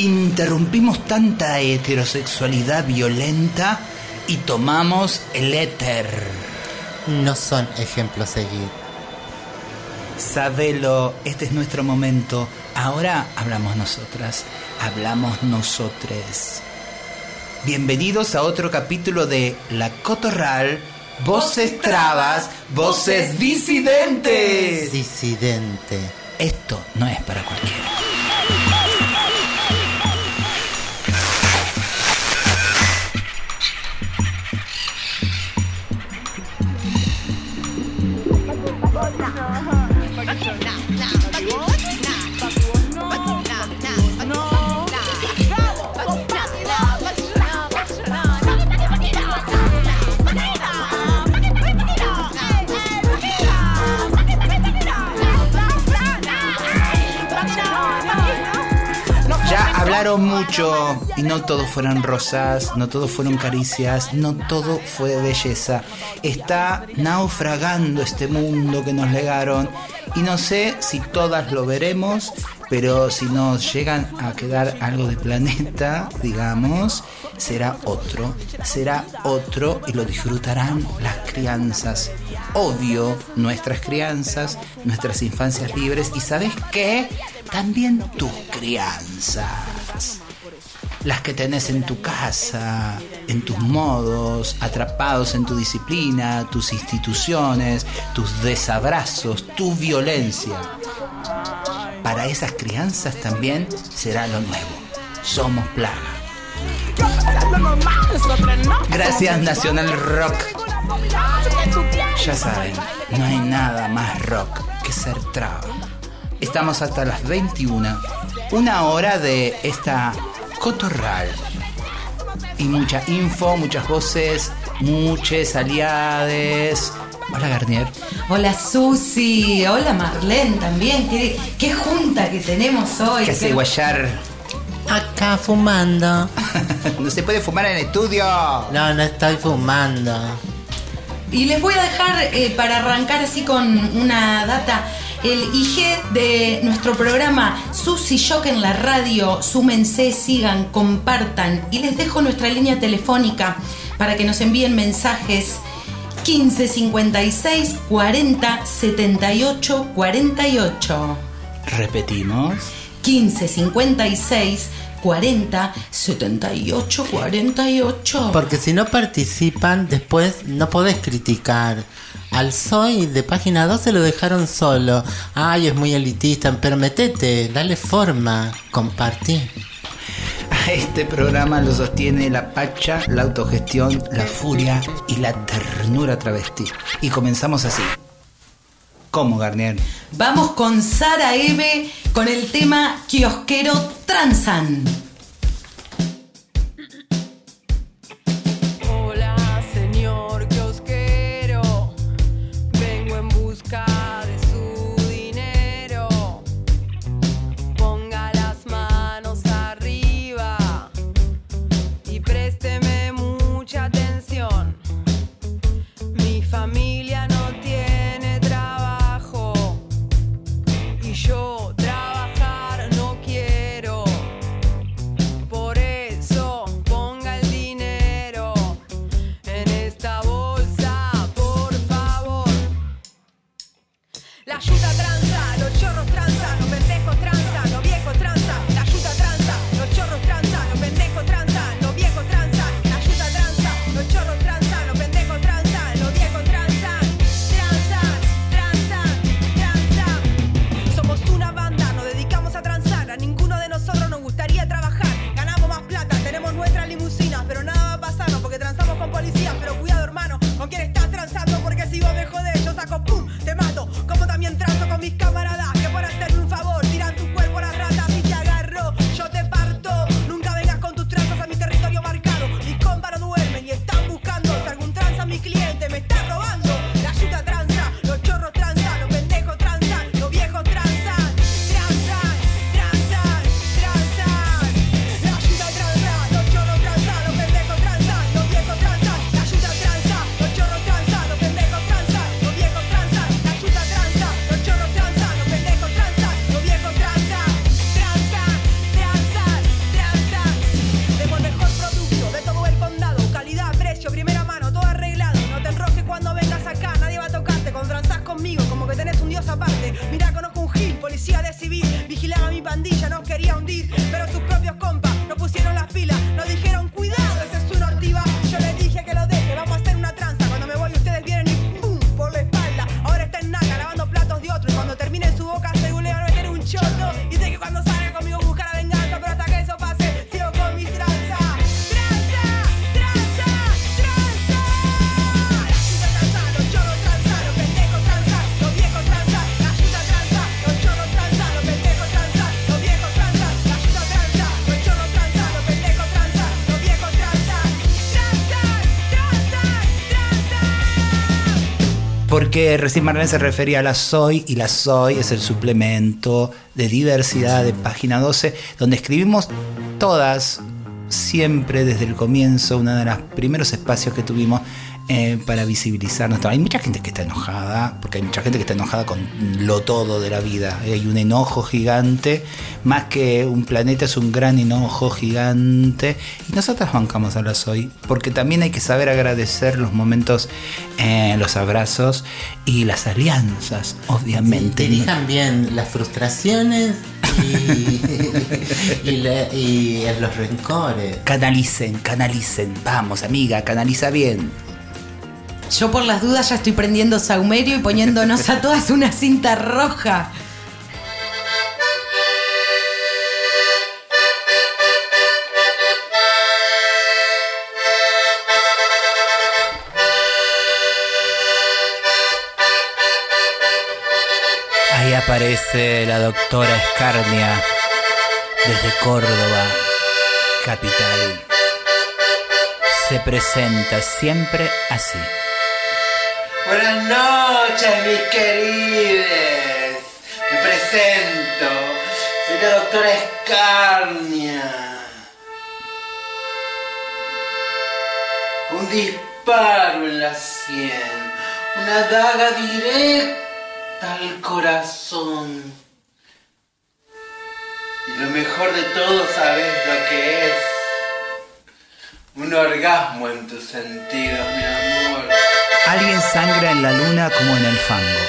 Interrumpimos tanta heterosexualidad violenta y tomamos el éter. No son ejemplos seguir. Sabelo, este es nuestro momento. Ahora hablamos nosotras, hablamos nosotres. Bienvenidos a otro capítulo de La Cotorral, Voces Trabas, Voces Disidentes. Disidente. Esto no es para cualquiera. Hablaron mucho y no todo fueron rosas, no todo fueron caricias, no todo fue belleza. Está naufragando este mundo que nos legaron y no sé si todas lo veremos, pero si nos llegan a quedar algo de planeta, digamos, será otro, será otro y lo disfrutarán las crianzas. Obvio, nuestras crianzas, nuestras infancias libres y ¿sabes qué? También tus crianzas. Las que tenés en tu casa, en tus modos, atrapados en tu disciplina, tus instituciones, tus desabrazos, tu violencia. Para esas crianzas también será lo nuevo. Somos plaga. Gracias Nacional Rock. Ya saben, no hay nada más rock que ser traba. Estamos hasta las 21. Una hora de esta cotorral. Y mucha info, muchas voces, muchas aliades. Hola Garnier. Hola Susi, hola Marlene también. Qué, qué junta que tenemos hoy. ¿Qué hace Qué- Guayar? Acá fumando. no se puede fumar en el estudio. No, no estoy fumando. Y les voy a dejar eh, para arrancar así con una data. El IG de nuestro programa Susi Shock en la radio. Súmense, sigan, compartan. Y les dejo nuestra línea telefónica para que nos envíen mensajes 15 56 40 78 48. Repetimos. 15 56 40 78 48. Porque si no participan, después no podés criticar. Al Soy de página 12 lo dejaron solo. Ay, es muy elitista, pero metete, dale forma, compartí. A este programa lo sostiene la pacha, la autogestión, la furia y la ternura travesti. Y comenzamos así. ¿Cómo, Garnier? Vamos con Sara Eve con el tema Kiosquero Transan. Recién Marlene se refería a la SOY y la SOY es el suplemento de diversidad de página 12, donde escribimos todas, siempre desde el comienzo, uno de los primeros espacios que tuvimos eh, para visibilizarnos. Hay mucha gente que está enojada, porque hay mucha gente que está enojada con lo todo de la vida. Hay un enojo gigante, más que un planeta, es un gran enojo gigante. Y nosotras bancamos a la SOY, porque también hay que saber agradecer los momentos, eh, los abrazos y las alianzas, obviamente. Dirijan bien las frustraciones y, y la- y los rencores. Canalicen, canalicen. Vamos, amiga, canaliza bien. Yo por las dudas ya estoy prendiendo saumerio y poniéndonos a todas una cinta roja. Ahí aparece la doctora Escarnia desde Córdoba, capital. Se presenta siempre así. Buenas noches, mis queridos. Me presento. Soy la doctora Escarnia. Un disparo en la sien. Una daga directa al corazón. Y lo mejor de todo, ¿sabes lo que es? Un orgasmo en tus sentidos, mi amor. Alguien sangra en la luna como en el fango.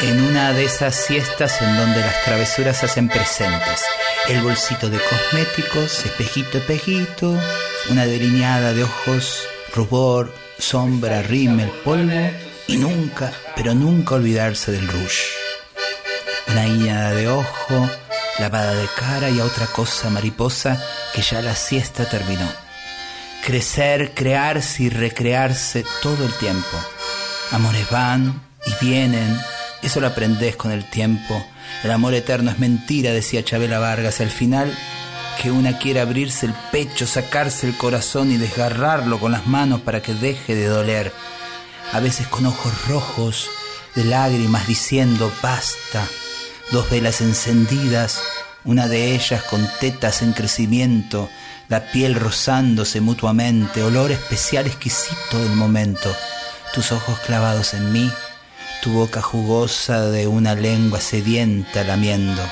En una de esas siestas en donde las travesuras hacen presentes. El bolsito de cosméticos, espejito, espejito, una delineada de ojos, rubor, sombra, rímel, polvo y nunca, pero nunca olvidarse del rouge. Una guiñada de ojo, lavada de cara y a otra cosa mariposa que ya la siesta terminó. Crecer, crearse y recrearse todo el tiempo. Amores van y vienen, eso lo aprendes con el tiempo. El amor eterno es mentira, decía Chabela Vargas. Al final, que una quiere abrirse el pecho, sacarse el corazón y desgarrarlo con las manos para que deje de doler. A veces con ojos rojos de lágrimas diciendo basta. Dos velas encendidas, una de ellas con tetas en crecimiento, la piel rozándose mutuamente, olor especial exquisito del momento, tus ojos clavados en mí, tu boca jugosa de una lengua sedienta lamiendo,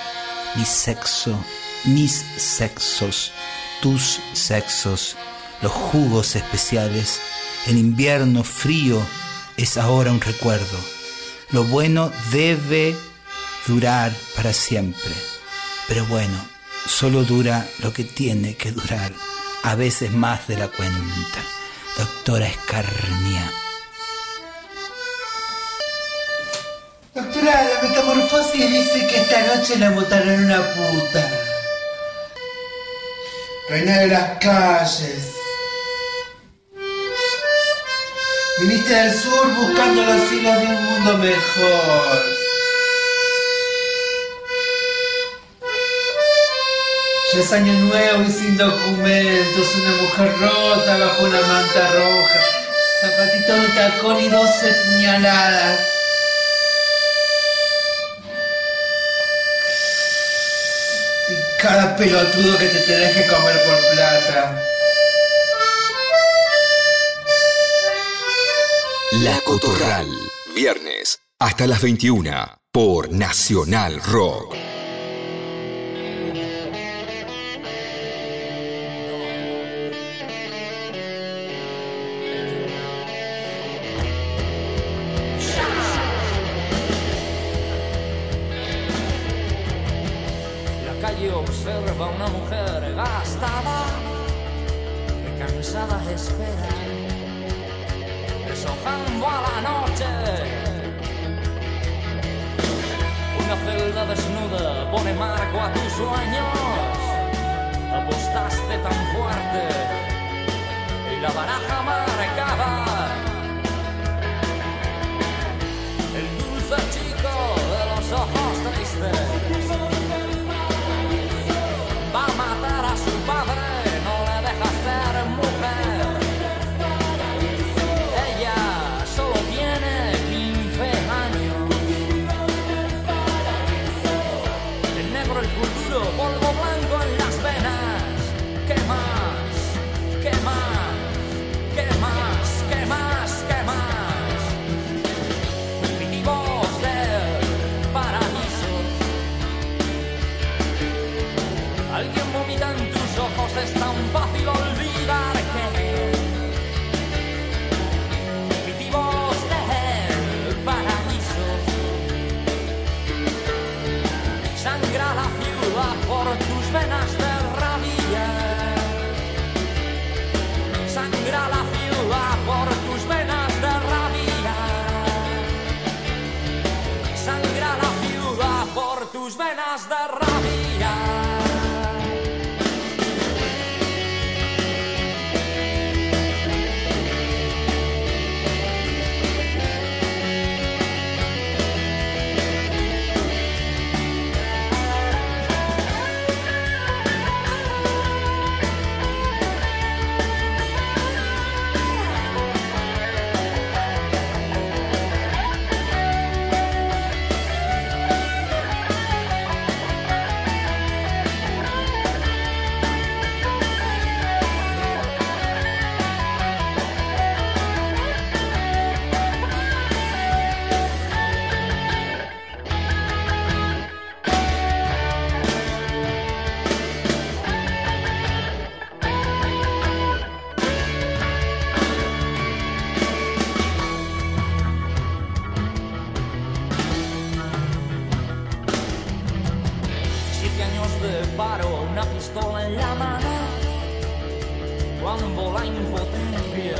mi sexo, mis sexos, tus sexos, los jugos especiales, el invierno frío es ahora un recuerdo. Lo bueno debe durar para siempre. Pero bueno, solo dura lo que tiene que durar, a veces más de la cuenta. Doctora Escarnia. Doctora, la metamorfosis dice que esta noche la botaron una puta. Reina de las calles. Viniste del sur buscando los hilos de un mundo mejor. Es año nuevo y sin documentos, una mujer rota bajo una manta roja, zapatitos de tacón y doce puñaladas. Y cada pelotudo que te tenés que comer por plata. La Cotorral. Viernes hasta las 21 por Nacional Rock. Una pistola en la mano. Cuando la impotencia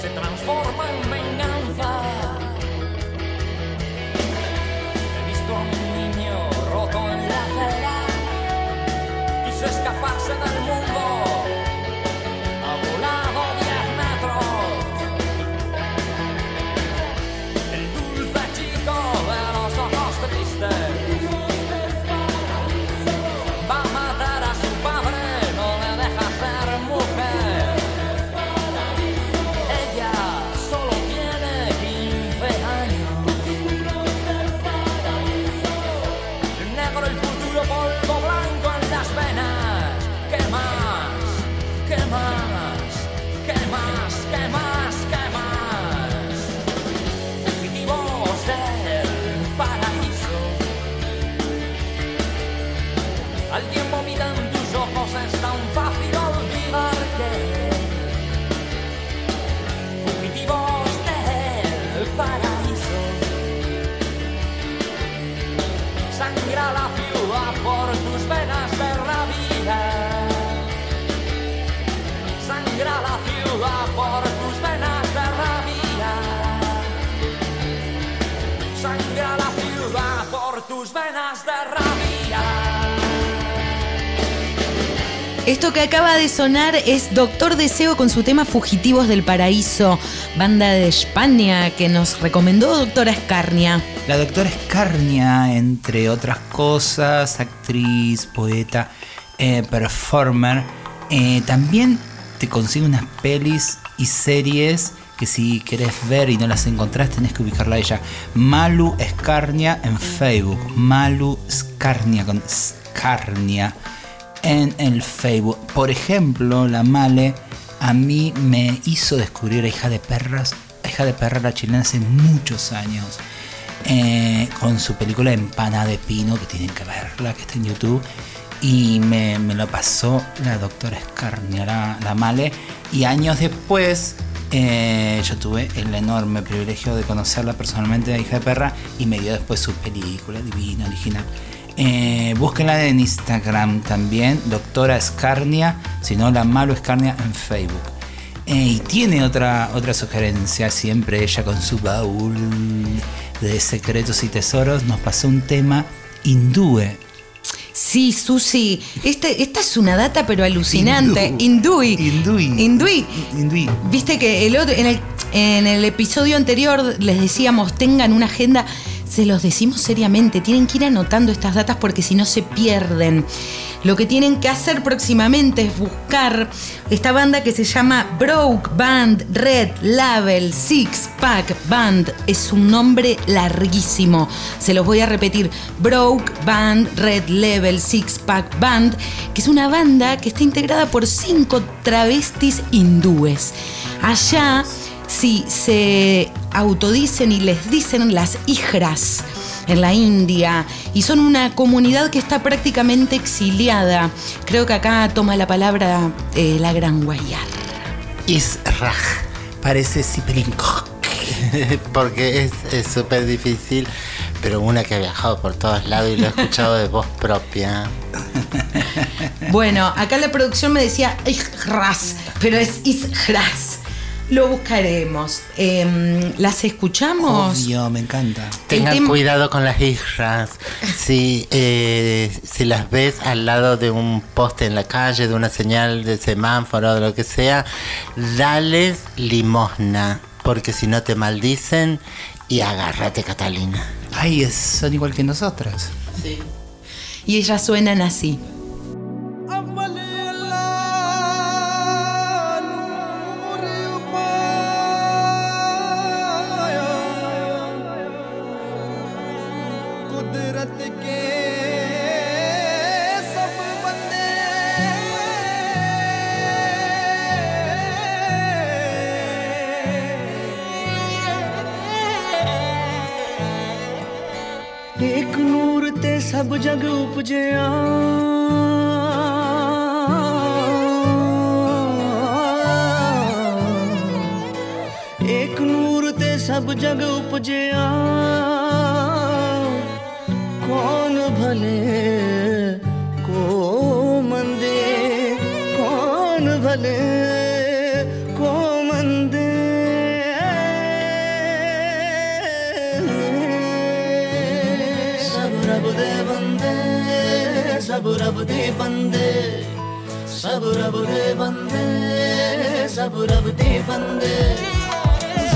se transforma en. Tus venas de rabia. Esto que acaba de sonar es Doctor Deseo con su tema Fugitivos del Paraíso, banda de España que nos recomendó Doctora Escarnia. La doctora Escarnia, entre otras cosas, actriz, poeta, eh, performer, eh, también te consigue unas pelis y series que si querés ver y no las encontrás tenés que ubicarla a ella. Malu Escarnia en Facebook. Malu Escarnia con Escarnia en el Facebook. Por ejemplo, la Male a mí me hizo descubrir a Hija de Perras, Hija de Perra la chilena hace muchos años. eh, con su película Empana de Pino, que tienen que verla, que está en YouTube. Y me, me lo pasó la doctora Escarnia, la, la Male. Y años después, eh, yo tuve el enorme privilegio de conocerla personalmente, a Hija de Perra, y me dio después su película divina, original. Eh, búsquenla en Instagram también, doctora Escarnia, si no la malo Escarnia en Facebook. Eh, y tiene otra, otra sugerencia, siempre ella con su baúl de secretos y tesoros, nos pasó un tema hindúe. Sí, Susi, este, esta es una data pero alucinante. Hindúi. Hindúi. Hindúi. Hindúi. Viste que el otro, en, el, en el episodio anterior les decíamos, tengan una agenda, se los decimos seriamente, tienen que ir anotando estas datas porque si no se pierden. Lo que tienen que hacer próximamente es buscar esta banda que se llama Broke Band Red Label Six Pack Band. Es un nombre larguísimo. Se los voy a repetir. Broke Band Red Level Six Pack Band, que es una banda que está integrada por cinco travestis hindúes. Allá sí se autodicen y les dicen las hijras en la India y son una comunidad que está prácticamente exiliada. Creo que acá toma la palabra eh, la Gran Guayar. Israj. Parece Zipelinko. Porque es súper difícil, pero una que ha viajado por todos lados y lo he escuchado de voz propia. Bueno, acá la producción me decía Ijras, pero es Isras. Lo buscaremos. Em, ¿Las escuchamos? Obvio, me encanta. Tengan cuidado con las hijas. Si, eh, si las ves al lado de un poste en la calle, de una señal de semáforo, de lo que sea, dales limosna, porque si no te maldicen y agárrate, Catalina. Ay, es- son igual que nosotras. Y ellas suenan así.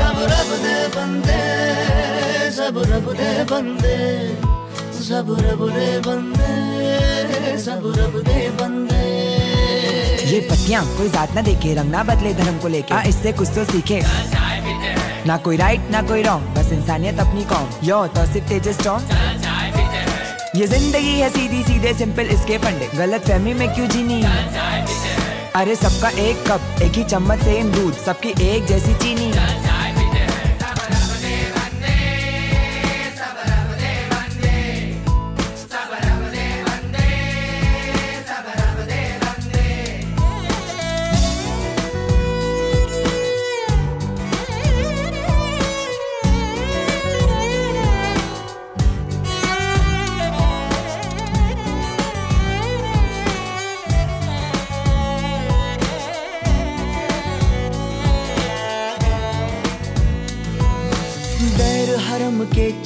सब रब दे बंदे, सब रब दे बंदे, सब रब दे बंदे, सब रब दे बंदे। ये पत्तियाँ कोई जात ना देखे, रंग ना बदले, धर्म को लेके। आ इससे कुछ तो सीखे। ना कोई राइट ना कोई रॉन्ग बस इंसानियत अपनी कौम। यो तो सिर्फ़ तेजस स्ट्रॉन्ग ये ज़िंदगी है सीधी, सीधे सिंपल इसके फंडे। गलत फहमी में क्यों जीनी? अरे, सबका एक कप, एक ही चम्मच सेम दूध, सबकी एक जैसी चीनी।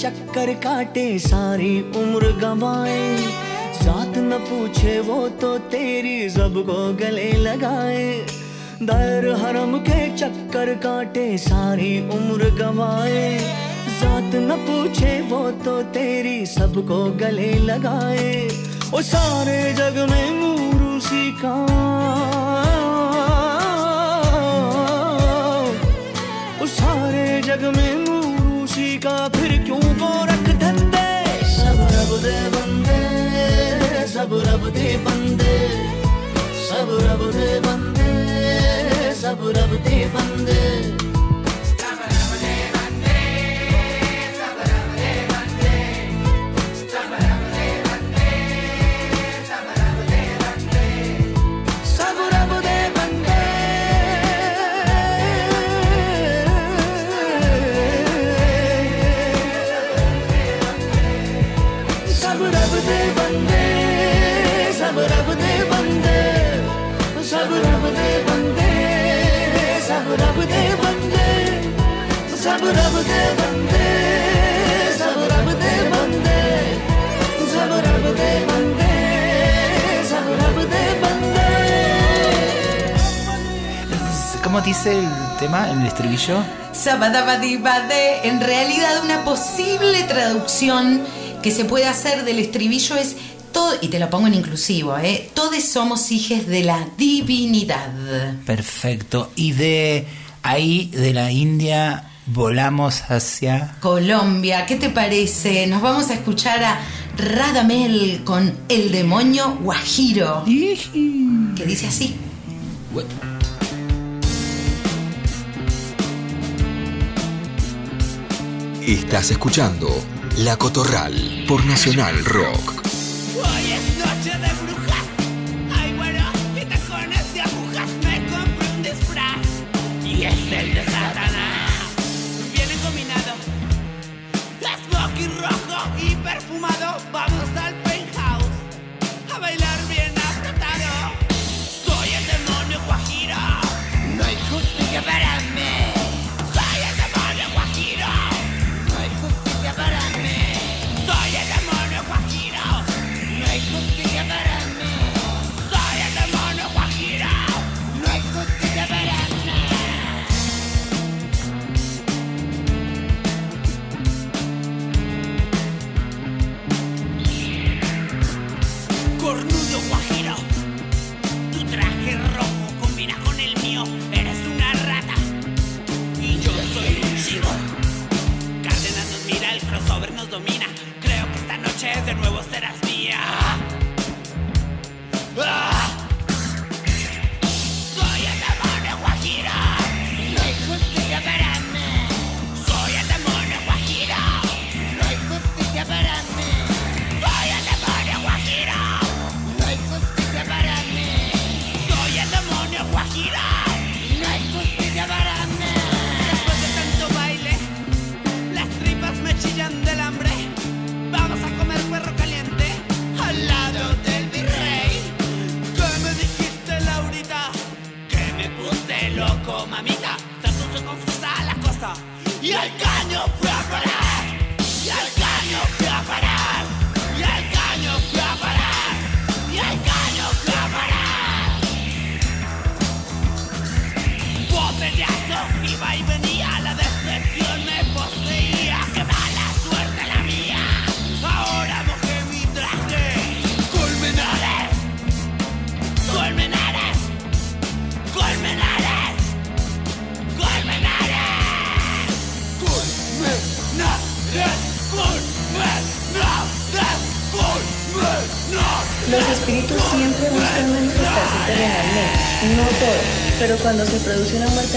चक्कर काटे सारी उम्र गंवाए। जात न पूछे वो तो तेरी सबको गले लगाए। दैर हरम के चक्कर काटे सारी उम्र गंवाए। जात न पूछे वो तो तेरी सबको गले लगाए। ओ सारे जग में नूर उसी का। सारे जग में उसी का फिर सब रब दे बंदे सब रब दे बंदे सब रब दे बंदे। ¿Cómo dice el tema, el estribillo? Sabadabadibade. En realidad, una posible traducción que se puede hacer del estribillo es todo, y te lo pongo en inclusivo, ¿eh? Todos somos hijos de la divinidad. Perfecto. Y de ahí, de la India, volamos hacia... Colombia, ¿qué te parece? Nos vamos a escuchar a Radamel con El demonio Guajiro. Que dice así. Estás escuchando La Cotorral por Nacional Rock. Hoy es noche de brujas. Ay, bueno, y tacones de agujas. Me compré un disfraz. Y es el de Satanás. Viene combinado. Smoky rojo y perfumado. Vamos al penthouse. A bailar bien apretado. Soy el demonio guajiro. No hay justicia para mí.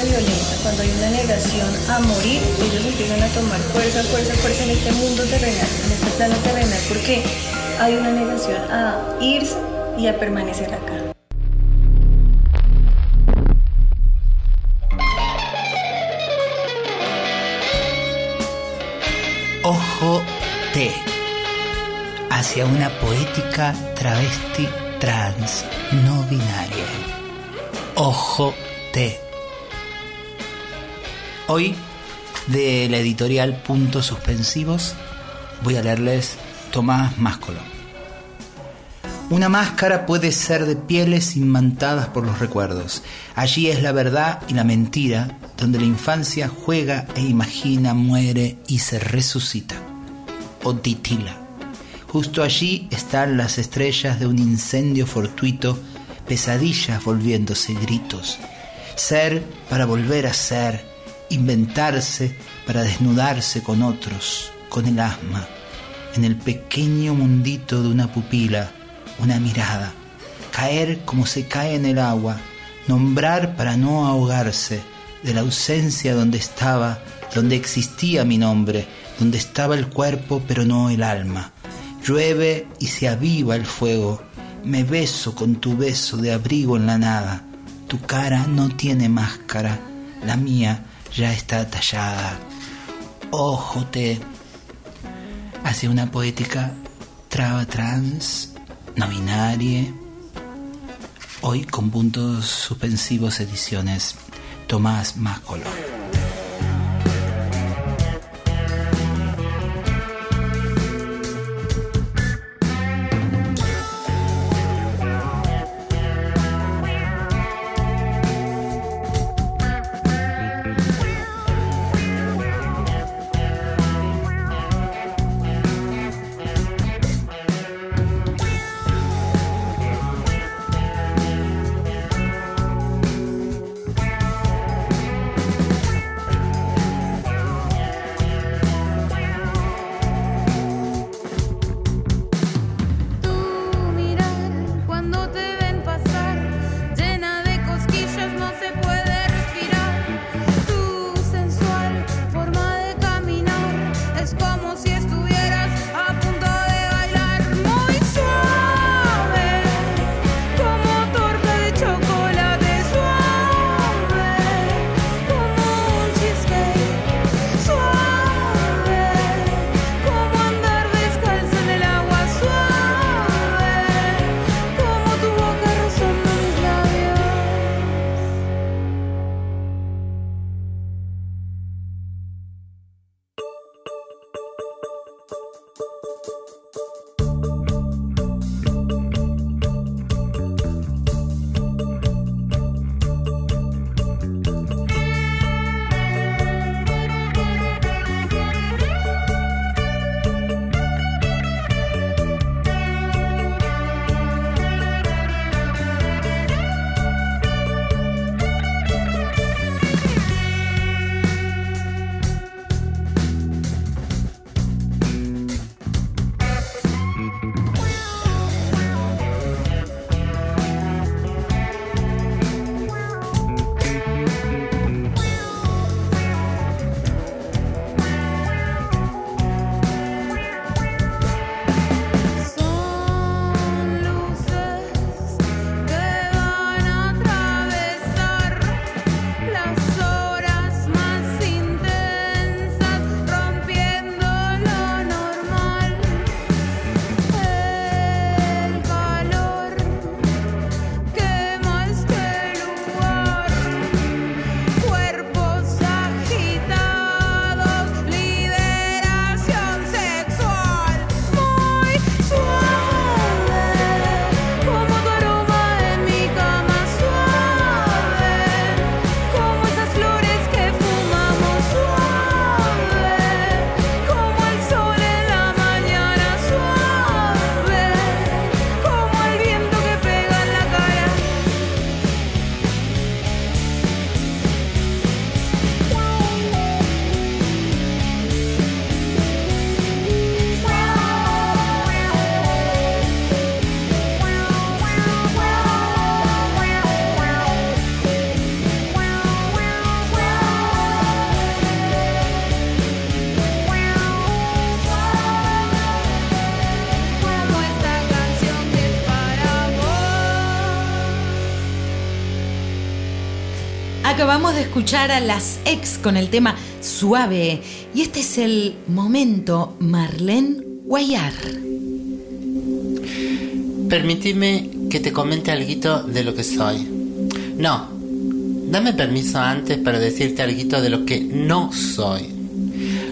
Violenta, cuando hay una negación a morir, ellos empiezan a tomar fuerza, fuerza, fuerza en este mundo terrenal, en este plano terrenal, porque hay una negación a irse y a permanecer acá. Ojo T. Hacia una poética travesti trans no binaria. Ojo T. Hoy, de la editorial Puntos Suspensivos, voy a leerles Tomás Máscolo. Una máscara puede ser de pieles imantadas por los recuerdos. Allí es la verdad y la mentira, donde la infancia juega e imagina, muere y se resucita. O titila. Justo allí están las estrellas de un incendio fortuito, pesadillas volviéndose gritos. Ser para volver a ser, inventarse para desnudarse con otros, con el asma, en el pequeño mundito de una pupila, una mirada, caer como se cae en el agua, nombrar para no ahogarse, de la ausencia donde estaba, donde existía mi nombre, donde estaba el cuerpo pero no el alma. Llueve y se aviva el fuego, me beso con tu beso de abrigo en la nada. Tu cara no tiene máscara, la mía ya está tallada. Ojote hacia una poética traba trans, no binaria, hoy con puntos suspensivos ediciones. poquito más, más color. Acabamos de escuchar a las ex con el tema Suave y este es el momento Marlene Guayar. Permitime que te comente algo de lo que soy. No, dame permiso antes para decirte algo de lo que no soy.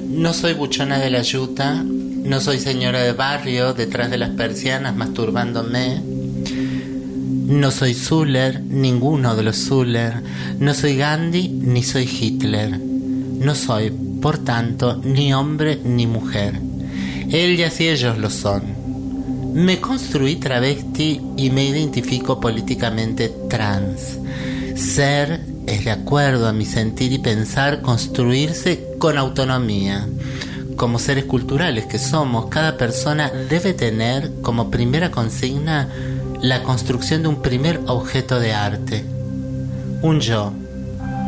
No soy buchona de la yuta, no soy señora de barrio detrás de las persianas masturbándome. No soy Zuller, ninguno de los Zuller. No soy Gandhi ni soy Hitler. No soy, por tanto, ni hombre ni mujer. Ellas y ellos lo son. Me construí travesti y me identifico políticamente trans. Ser es de acuerdo a mi sentir y pensar construirse con autonomía. Como seres culturales que somos, cada persona debe tener como primera consigna la construcción de un primer objeto de arte. Un yo.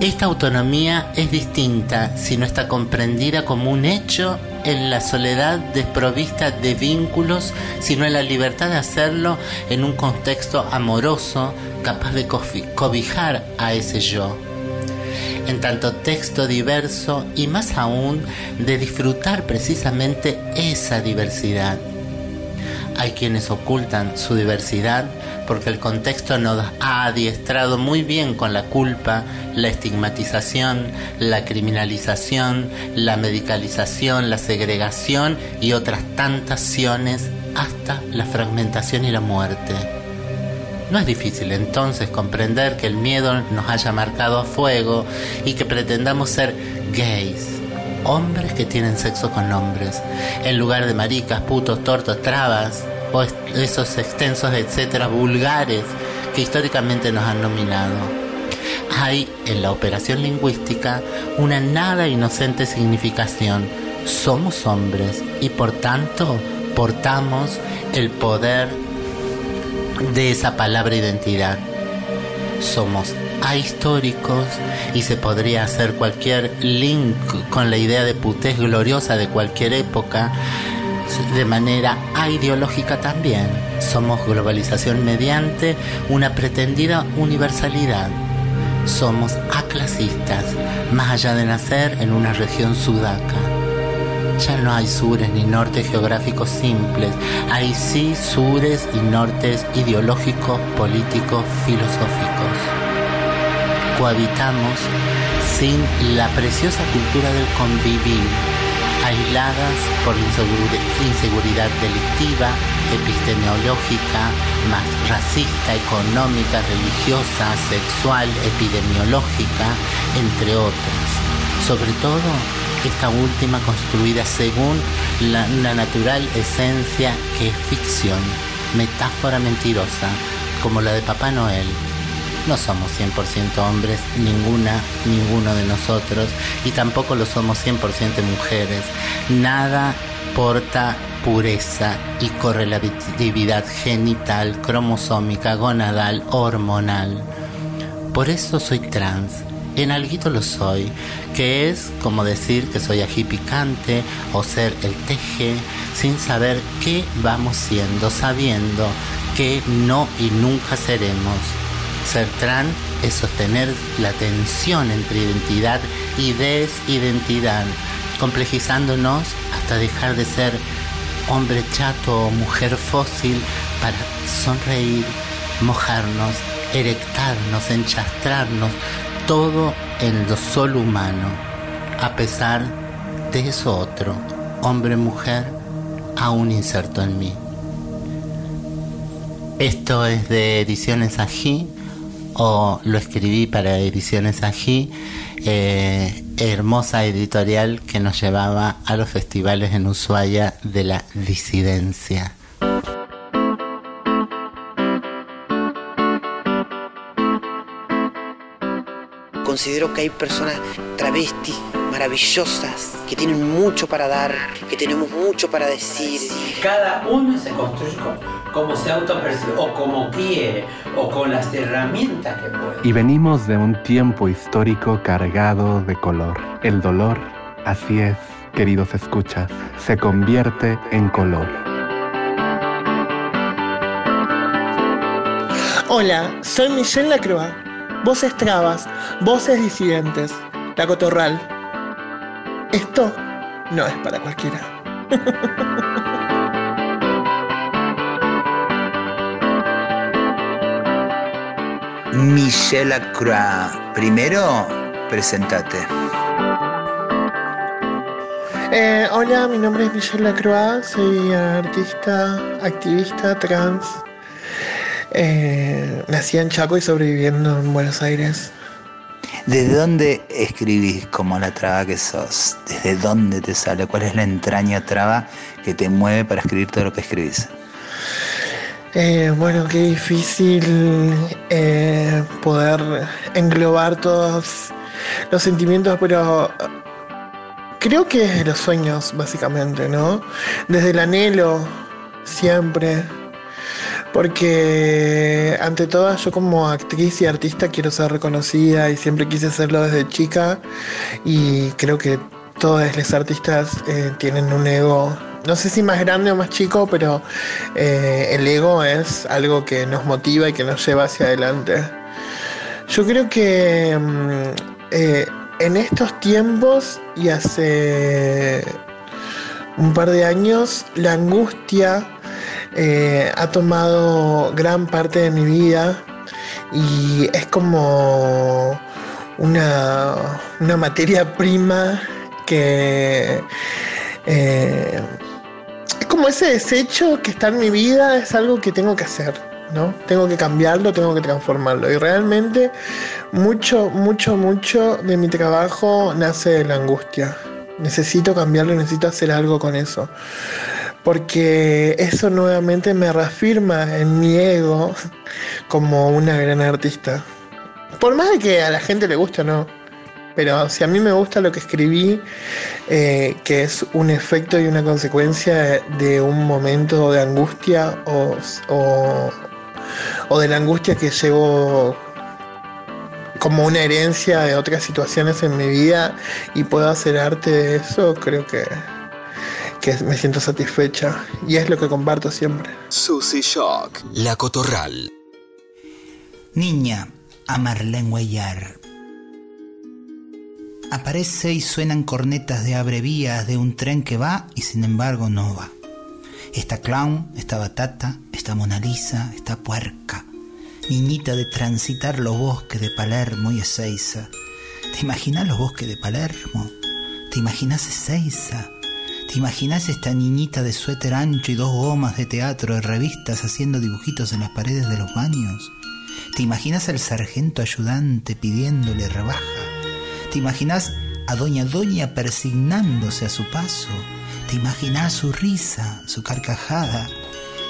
Esta autonomía es distinta si no está comprendida como un hecho en la soledad desprovista de vínculos, sino en la libertad de hacerlo en un contexto amoroso capaz de cobijar a ese yo. En tanto texto diverso y más aún de disfrutar precisamente esa diversidad. Hay quienes ocultan su diversidad porque el contexto nos ha adiestrado muy bien con la culpa, la estigmatización, la criminalización, la medicalización, la segregación y otras tantas acciones hasta la fragmentación y la muerte. No es difícil entonces comprender que el miedo nos haya marcado a fuego y que pretendamos ser gays, hombres que tienen sexo con hombres, en lugar de maricas, putos, tortos, trabas o esos extensos etcétera vulgares que históricamente nos han nominado. Hay en la operación lingüística una nada inocente significación. Somos hombres y por tanto portamos el poder de esa palabra identidad. Somos ahistóricos y se podría hacer cualquier link con la idea de putez gloriosa de cualquier época de manera aideológica también. Somos globalización mediante una pretendida universalidad. Somos aclasistas, más allá de nacer en una región sudaca. Ya no hay sures ni nortes geográficos simples, hay sí sures y nortes ideológicos, políticos, filosóficos. Cohabitamos sin la preciosa cultura del convivir, aisladas por inseguridad delictiva, epistemológica, más racista, económica, religiosa, sexual, epidemiológica, entre otras. Sobre todo, esta última construida según la, natural esencia que es ficción, metáfora mentirosa, como la de Papá Noel. No somos 100% hombres, ninguna, ninguno de nosotros, y tampoco lo somos 100% mujeres. Nada porta pureza y correlatividad genital, cromosómica, gonadal, hormonal. Por eso soy trans. En alguito lo soy, que es como decir que soy ají picante o ser el teje sin saber qué vamos siendo, sabiendo que no y nunca seremos. Ser trans es sostener la tensión entre identidad y desidentidad, complejizándonos hasta dejar de ser hombre chato o mujer fósil para sonreír, mojarnos, erectarnos, enchastrarnos, todo en lo solo humano, a pesar de eso otro, hombre-mujer, aún inserto en mí. Esto es de Ediciones Ají, o lo escribí para Ediciones Ají, eh, hermosa editorial que nos llevaba a los festivales en Ushuaia de la disidencia. Considero que hay personas travestis maravillosas que tienen mucho para dar, que tenemos mucho para decir. Cada uno se construye como, como se autopercibe, o como quiere, o con las herramientas que puede. Y venimos de un tiempo histórico cargado de color. El dolor, así es, queridos escuchas, se convierte en color. Hola, soy Michelle Lacroix. Voces trabas, voces disidentes. La cotorral. Esto no es para cualquiera. Michelle Croix. Primero, presentate. Eh, hola, mi nombre es Michelle Lacroix, soy artista, activista, trans. Eh, nací en Chaco y sobreviviendo en Buenos Aires. ¿Desde dónde escribís como la traba que sos? ¿Desde dónde te sale? ¿Cuál es la entraña traba que te mueve para escribir todo lo que escribís? Eh, bueno, qué difícil eh, poder englobar todos los sentimientos, pero creo que desde los sueños, básicamente, ¿no? Desde el anhelo, siempre. Porque ante todo yo como actriz y artista quiero ser reconocida y siempre quise hacerlo desde chica y creo que todos los artistas eh, tienen un ego, no sé si más grande o más chico, pero eh, el ego es algo que nos motiva y que nos lleva hacia adelante. Yo creo que mm, eh, en estos tiempos y hace un par de años la angustia eh, ha tomado gran parte de mi vida y es como una, una materia prima que como ese desecho que está en mi vida, es algo que tengo que hacer, ¿no? Tengo que cambiarlo, tengo que transformarlo. Y realmente mucho, mucho, mucho de mi trabajo nace de la angustia. Necesito cambiarlo, necesito hacer algo con eso. Porque eso nuevamente me reafirma en mi ego como una gran artista. Por más de que a la gente le guste no. Pero si a mí me gusta lo que escribí, eh, que es un efecto y una consecuencia de un momento de angustia o, o, o de la angustia que llevo como una herencia de otras situaciones en mi vida y puedo hacer arte de eso, creo que, que me siento satisfecha y es lo que comparto siempre. Susy Shock, La Cotorral. Niña, a Marlene Huellar. Aparece y suenan cornetas de abrevías de un tren que va y sin embargo no va. Esta clown, esta batata, esta Mona Lisa, esta puerca. Niñita de transitar los bosques de Palermo y Ezeiza. ¿Te imaginas los bosques de Palermo? ¿Te imaginas Ezeiza? ¿Te imaginas esta niñita de suéter ancho y dos gomas de teatro de revistas haciendo dibujitos en las paredes de los baños? ¿Te imaginas al sargento ayudante pidiéndole rebaja? ¿Te imaginas a Doña Doña persignándose a su paso? ¿Te imaginas su risa, su carcajada?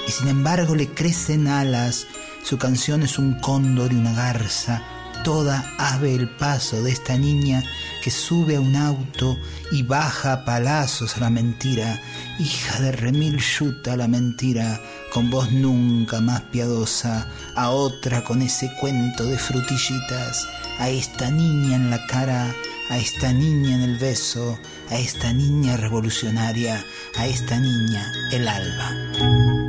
Y sin embargo le crecen alas, su canción es un cóndor y una garza, toda ave el paso de esta niña que sube a un auto y baja a palazos a la mentira, hija de remil yuta la mentira, con voz nunca más piadosa, a otra con ese cuento de frutillitas, a esta niña en la cara, a esta niña en el beso, a esta niña revolucionaria, a esta niña el alba.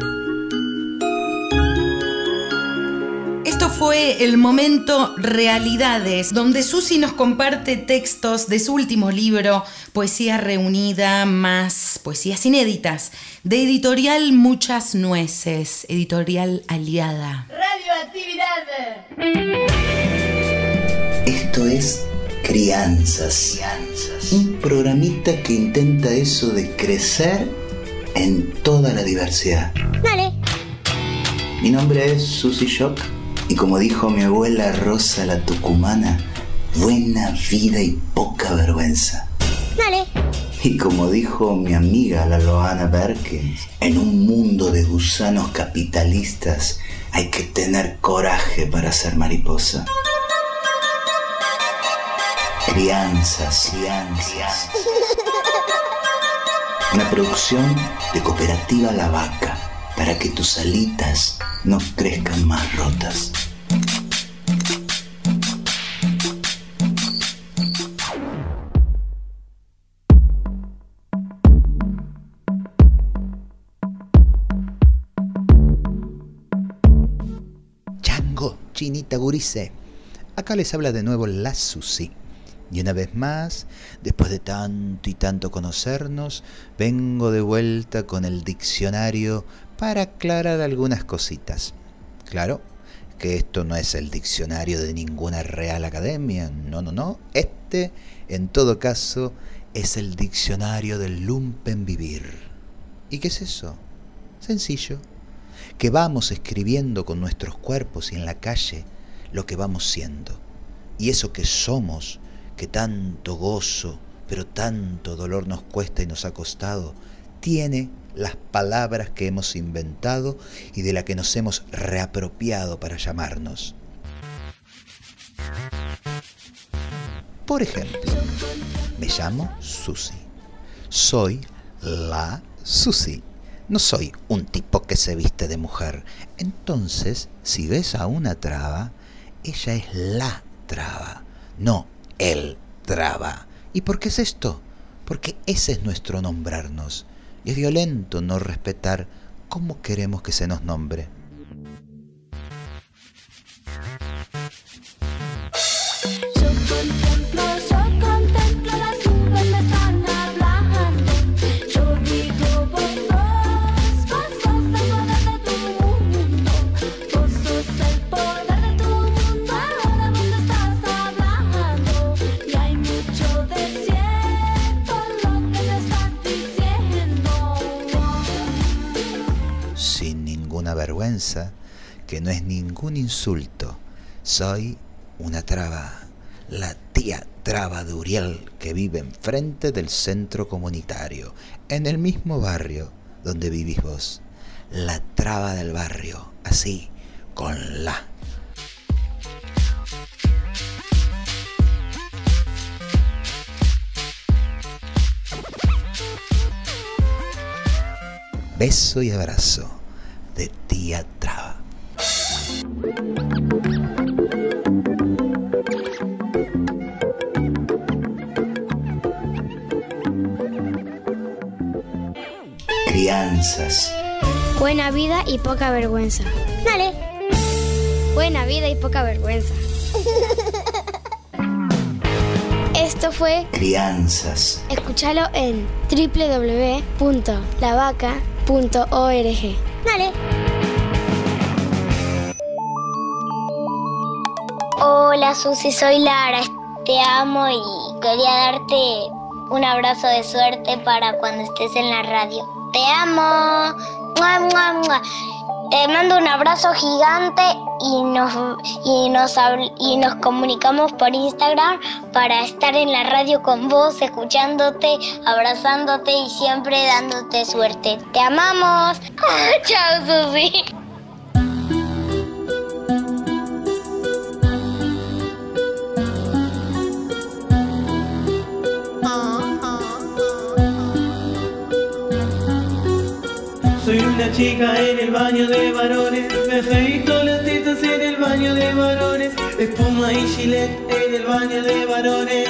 Fue el momento Realidades, donde Susi nos comparte textos de su último libro, Poesía Reunida más Poesías Inéditas, de editorial Muchas Nueces, editorial aliada. Radioactividad. Esto es Crianzas. Un programita que intenta eso de crecer en toda la diversidad. Dale. Mi nombre es Susy Shock y como dijo mi abuela Rosa la Tucumana, buena vida y poca vergüenza. Dale. Y como dijo mi amiga la Loana Berkins, en un mundo de gusanos capitalistas hay que tener coraje para ser mariposa. Crianzas, crianzas. Una producción de Cooperativa La Vaca para que tus alitas no crezcan más rotas. Acá les habla de nuevo la Susi. Y una vez más, después de tanto y tanto conocernos, vengo de vuelta con el diccionario para aclarar algunas cositas. Claro que esto no es el diccionario de ninguna real academia, no, no, no. Este, en todo caso, es el diccionario del lumpen vivir. ¿Y qué es eso? Sencillo. Que vamos escribiendo con nuestros cuerpos y en la calle lo que vamos siendo. Y eso que somos, que tanto gozo, pero tanto dolor nos cuesta y nos ha costado, tiene las palabras que hemos inventado y de la que nos hemos reapropiado para llamarnos. Por ejemplo, me llamo Susi. Soy la Susi. No soy un tipo que se viste de mujer. Entonces, si ves a una traba, ella es la traba, no el traba. ¿Y por qué es esto? Porque ese es nuestro nombrarnos. Y es violento no respetar cómo queremos que se nos nombre. Ningún insulto. Soy una traba, la tía traba de Uriel que vive enfrente del centro comunitario, en el mismo barrio donde vivís vos. La traba del barrio, así, con la. Beso y abrazo de tía Traba. Crianzas. Buena vida y poca vergüenza. Dale. Buena vida y poca vergüenza. Esto fue Crianzas. Escúchalo en www.lavaca.org. Dale. Hola Susi, soy Lara, te amo y quería darte un abrazo de suerte para cuando estés en la radio. Te amo. ¡Mua, mua, mua! Te mando un abrazo gigante y nos, y, nos, y nos comunicamos por Instagram para estar en la radio con vos, escuchándote, abrazándote y siempre dándote suerte. Te amamos. Chao Susi. Chica en el baño de varones, me afeito las tetas en el baño de varones, espuma y gilet en el baño de varones,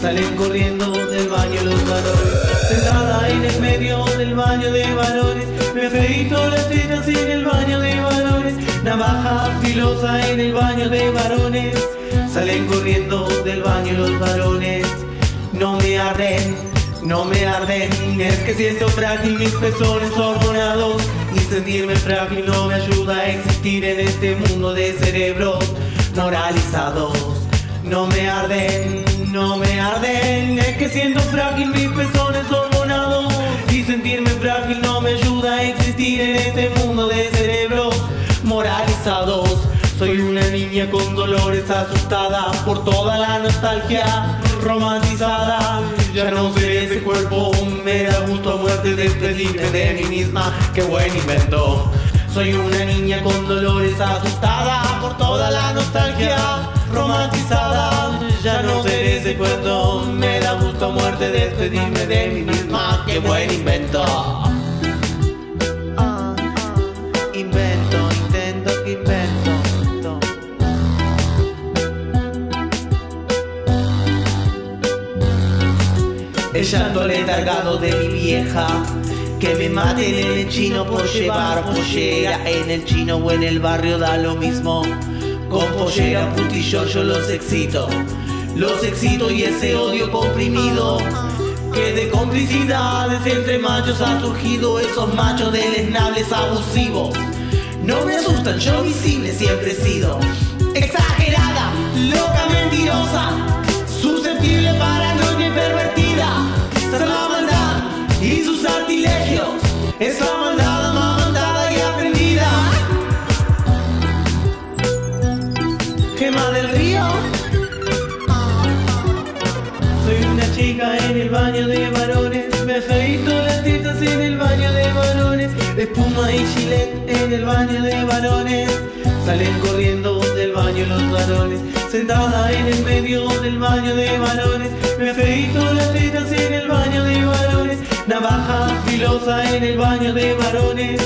salen corriendo del baño los varones, sentada en el medio del baño de varones, me afeito las tetas en el baño de varones, navaja filosa en el baño de varones, salen corriendo del baño los varones, no me arden. No me arden, es que siento frágil mis pezones hormonados y sentirme frágil no me ayuda a existir en este mundo de cerebros moralizados. No me arden, no me arden, es que siento frágil mis pezones hormonados y sentirme frágil no me ayuda a existir en este mundo de cerebros moralizados. Soy una niña con dolores asustada por toda la nostalgia romantizada. Ya no seré ese cuerpo, me da gusto a muerte despedirme de mí misma. Qué buen invento. Soy una niña con dolores asustada por toda la nostalgia romantizada. Ya no seré ese cuento, me da gusto a muerte despedirme de mí misma. Qué buen. Invento, El llanto de mi vieja. Que me maten en el chino por llevar pollera. En el chino o en el barrio da lo mismo. Con pollera putillo yo los excito. Los excito y ese odio comprimido. Que de complicidades entre machos ha surgido Esos machos deleznables abusivos. No me asustan, yo visible siempre he sido. Exagerada, Es la maldad amamantada y aprendida. Gema del río. Soy una chica en el baño de varones. Me afeito las tetas en el baño de varones. Espuma y gilet en el baño de varones. Salen corriendo del baño los varones. Sentada en el medio del baño de varones. Me afeito las tetas en el baño de varones Navaja filosa en el baño de varones.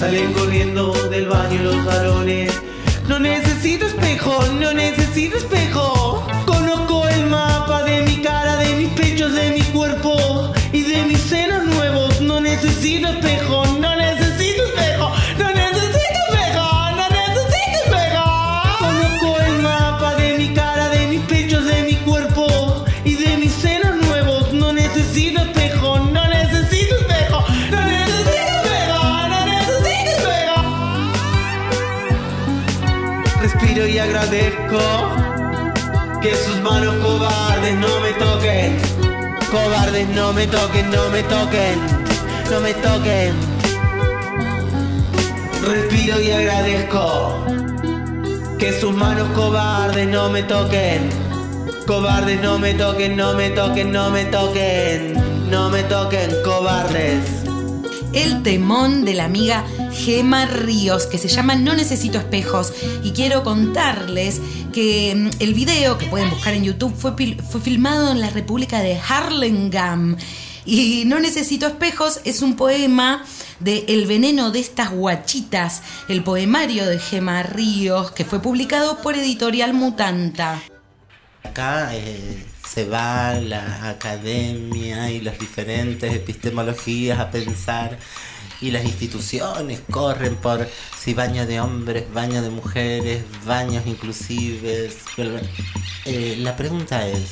Salen corriendo del baño los varones. No necesito espejo, no necesito espejo. Conozco el mapa de mi cara, de mis pechos, de mi cuerpo Y de mis senos nuevos. No necesito espejo, no necesito y agradezco que sus manos cobardes no me toquen. Cobardes no me toquen, no me toquen, no me toquen. Respiro y agradezco que sus manos cobardes no me toquen. Cobardes no me toquen, no me toquen, no me toquen, no me toquen, cobardes. El temón de la amiga Gema Ríos, que se llama No Necesito Espejos. Y quiero contarles que mm, el video que pueden buscar en YouTube fue, fue filmado en la República de Harlem. Y No Necesito Espejos es un poema de El veneno de estas guachitas, el poemario de Gema Ríos, que fue publicado por Editorial Mutanta. Acá eh, se va la academia y las diferentes epistemologías a pensar y las instituciones corren por si baño de hombres, baño de mujeres, baños inclusives. Eh, la pregunta es,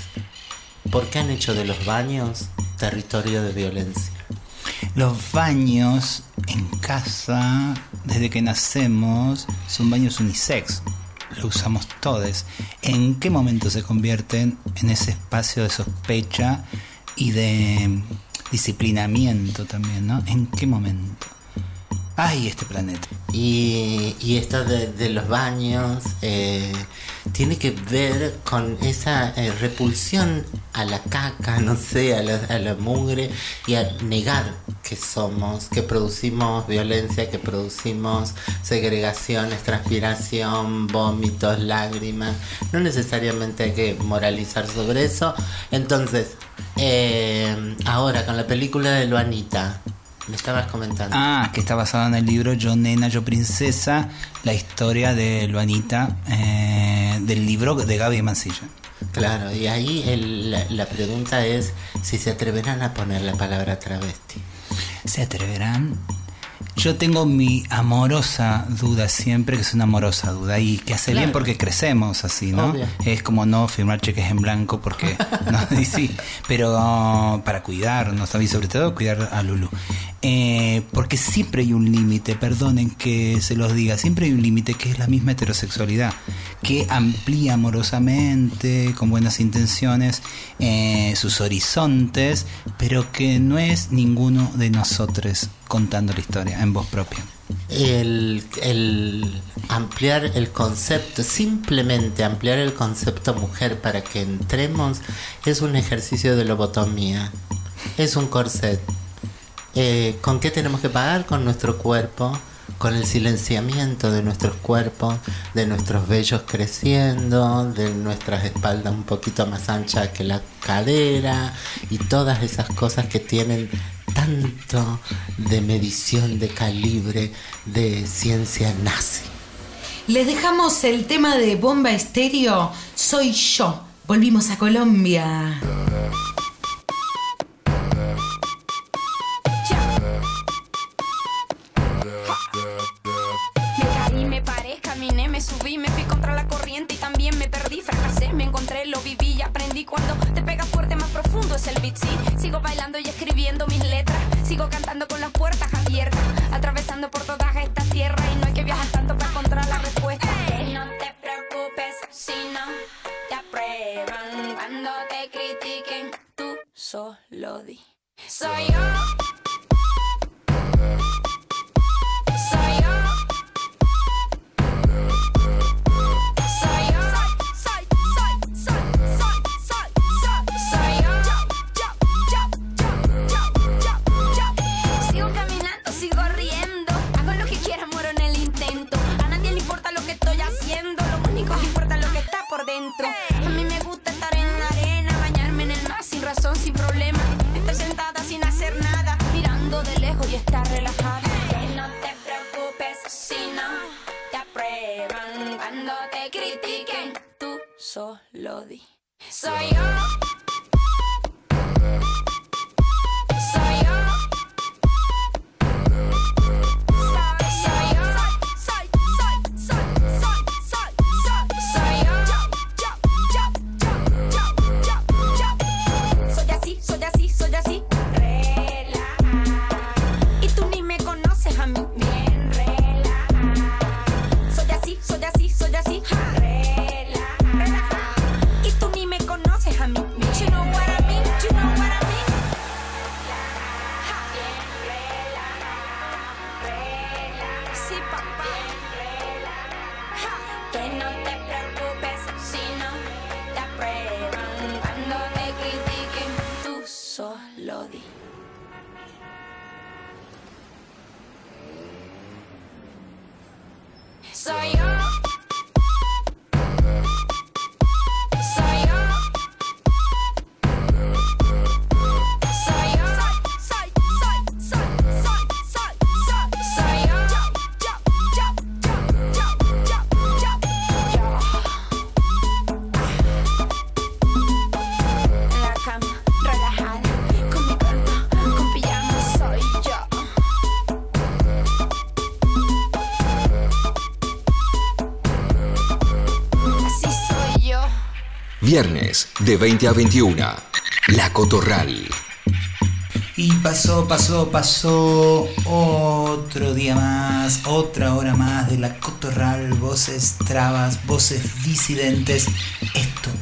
¿por qué han hecho de los baños territorio de violencia? Los baños en casa, desde que nacemos, son baños unisex. Lo usamos todos. ¿En qué momento se convierten en ese espacio de sospecha y de disciplinamiento también, ¿no? ¿En qué momento? Ay, este planeta. Y, esto de, los baños eh, tiene que ver con esa eh, repulsión a la caca, no sé, a la, a mugre y a negar que somos, que producimos violencia, que producimos segregaciones, transpiración, vómitos, lágrimas. No necesariamente hay que moralizar sobre eso. Entonces, eh, ahora con la película de Luanita, me estabas comentando. Ah, que está basado en el libro Yo Nena, Yo Princesa, la historia de Luanita, eh, del libro de Gaby Mancilla. Claro, y ahí el- la, la pregunta es si se atreverán a poner la palabra travesti. ¿Se atreverán? Yo tengo mi amorosa duda siempre, que es una amorosa duda y que hace bien porque crecemos así, ¿no? Obvio. Es como no firmar cheques en blanco porque, no, y sí, pero para cuidarnos también, sobre todo cuidar a Lulu. Eh, porque siempre hay un límite, perdonen que se los diga, siempre hay un límite que es la misma heterosexualidad, que amplía amorosamente, con buenas intenciones, eh, sus horizontes, pero que no es ninguno de nosotros contando la historia en voz propia. El, ampliar el concepto, simplemente ampliar el concepto mujer para que entremos, es un ejercicio de lobotomía, es un corset. Eh, ¿Con qué tenemos que pagar? Con nuestro cuerpo, con el silenciamiento de nuestros cuerpos, de nuestros vellos creciendo, de nuestras espaldas un poquito más anchas que la cadera y todas esas cosas que tienen tanto de medición de calibre de ciencia nazi. Les dejamos el tema de Bomba Estéreo, Soy yo. Volvimos a Colombia. Me caí, me paré, caminé, me subí, me fui contra la corriente y también me perdí, fracasé, me encontré, lo viví y aprendí. Cuando te pega fuerte, más profundo es el beat. Sigo bailando y escribiendo mis letras, sigo cantando con las puertas abiertas, atravesando por toda esta tierra y no hay que viajar tanto para encontrar la respuesta. No te preocupes si no te aprueban cuando te critiquen, tú solo di. Soy yo. Viernes de 20 a 21. La Cotorral. Y pasó, pasó, pasó otro día más, otra hora más de la cotorral, voces trabas, voces disidentes.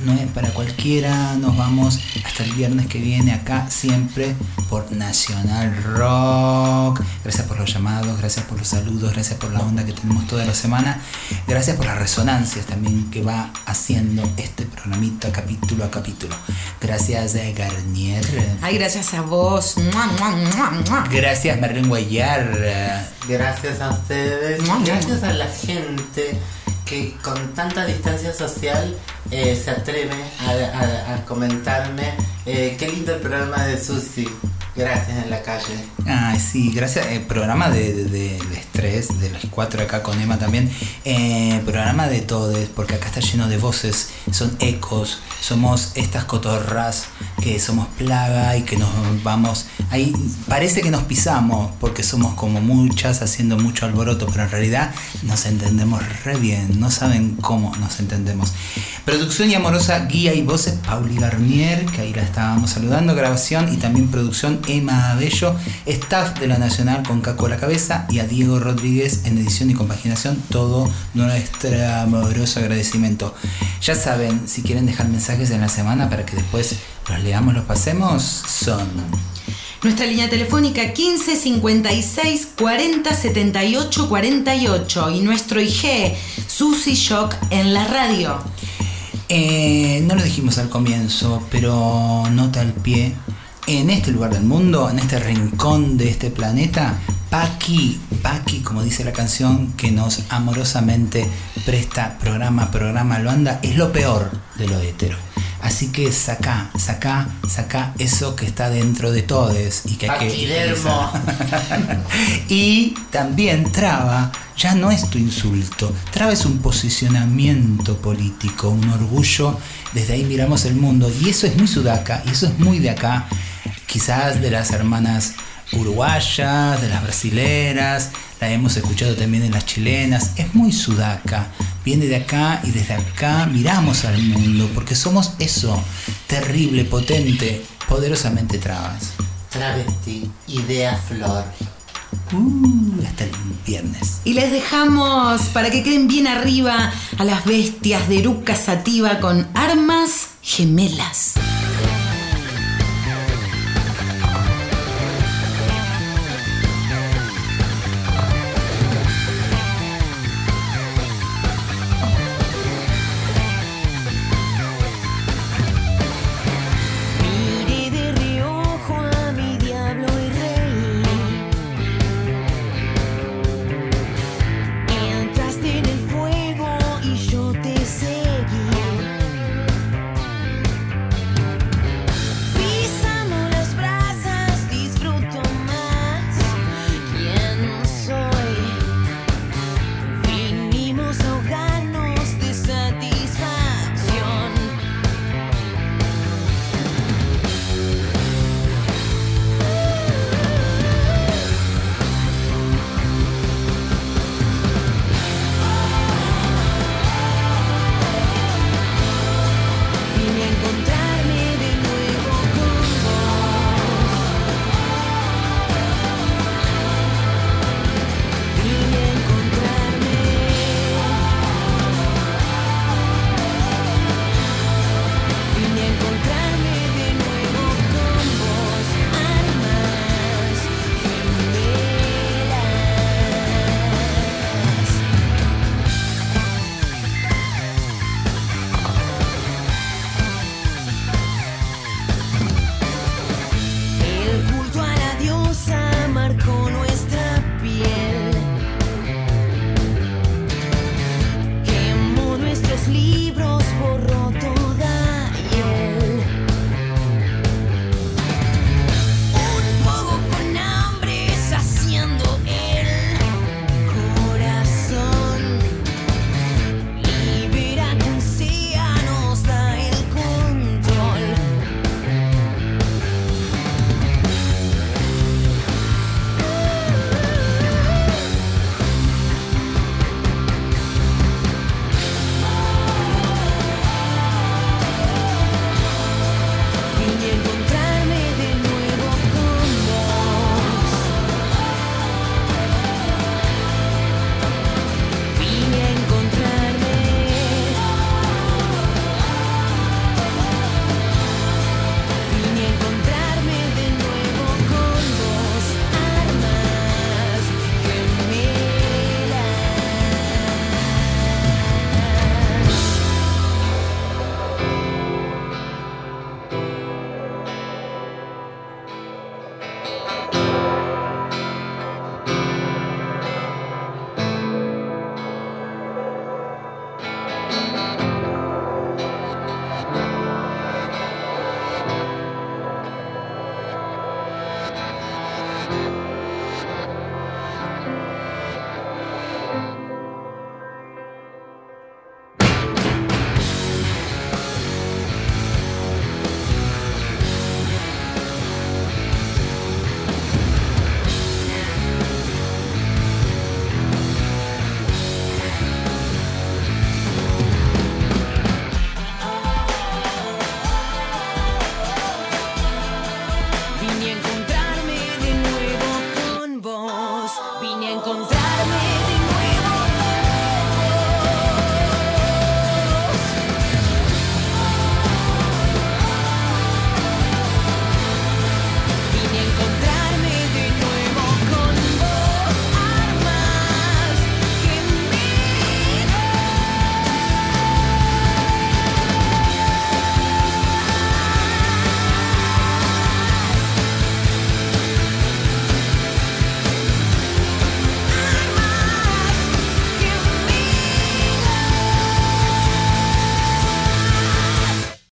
No es para cualquiera, nos vamos hasta el viernes que viene acá siempre por Nacional Rock. Gracias por los llamados, gracias por los saludos, gracias por la onda que tenemos toda la semana, gracias por las resonancias también que va haciendo este programita capítulo a capítulo. Gracias a Garnier. Ay, gracias a vos. Mua, mua, mua, mua. Gracias, Merlin Guayar. Gracias a ustedes, gracias a la gente que con tanta distancia social eh, se atreve a, comentarme eh, qué lindo el programa de Susi. Gracias en la calle. Ay, sí, gracias. El programa de, de, estrés, de los cuatro acá con Emma también. Eh, programa de todos, porque acá está lleno de voces, son ecos, somos estas cotorras que somos plaga y que nos vamos. Ahí parece que nos pisamos, porque somos como muchas haciendo mucho alboroto, pero en realidad nos entendemos re bien, no saben cómo nos entendemos. Producción y amorosa, guía y voces, Pauli Garnier, que ahí la estábamos saludando, grabación y también producción Emma Abello, staff de la Nacional con Caco a la cabeza y a Diego Rodríguez en edición y compaginación, todo nuestro amoroso agradecimiento. Ya saben, si quieren dejar mensajes en la semana para que después los leamos, los pasemos, son... Nuestra línea telefónica 15 56 40 78 48 y nuestro IG Susi Shock en la radio. Eh, no lo dijimos al comienzo, pero nota al pie. En este lugar del mundo, en este rincón de este planeta, Paqui, Paqui, como dice la canción, que nos amorosamente presta programa, a programa, lo anda, es lo peor de lo hetero. Así que saca, saca, saca eso que está dentro de todos y que hay que y también traba, ya no es tu insulto, traba es un posicionamiento político, un orgullo, desde ahí miramos el mundo y eso es muy sudaca y eso es muy de acá, quizás de las hermanas uruguayas, de las brasileras, la hemos escuchado también en las chilenas, es muy sudaca, viene de acá y desde acá miramos al mundo porque somos eso, terrible, potente, poderosamente trabas. Travesti, idea flor. Uh, hasta el viernes. Y les dejamos para que queden bien arriba a las bestias de Eruca Sativa con armas gemelas.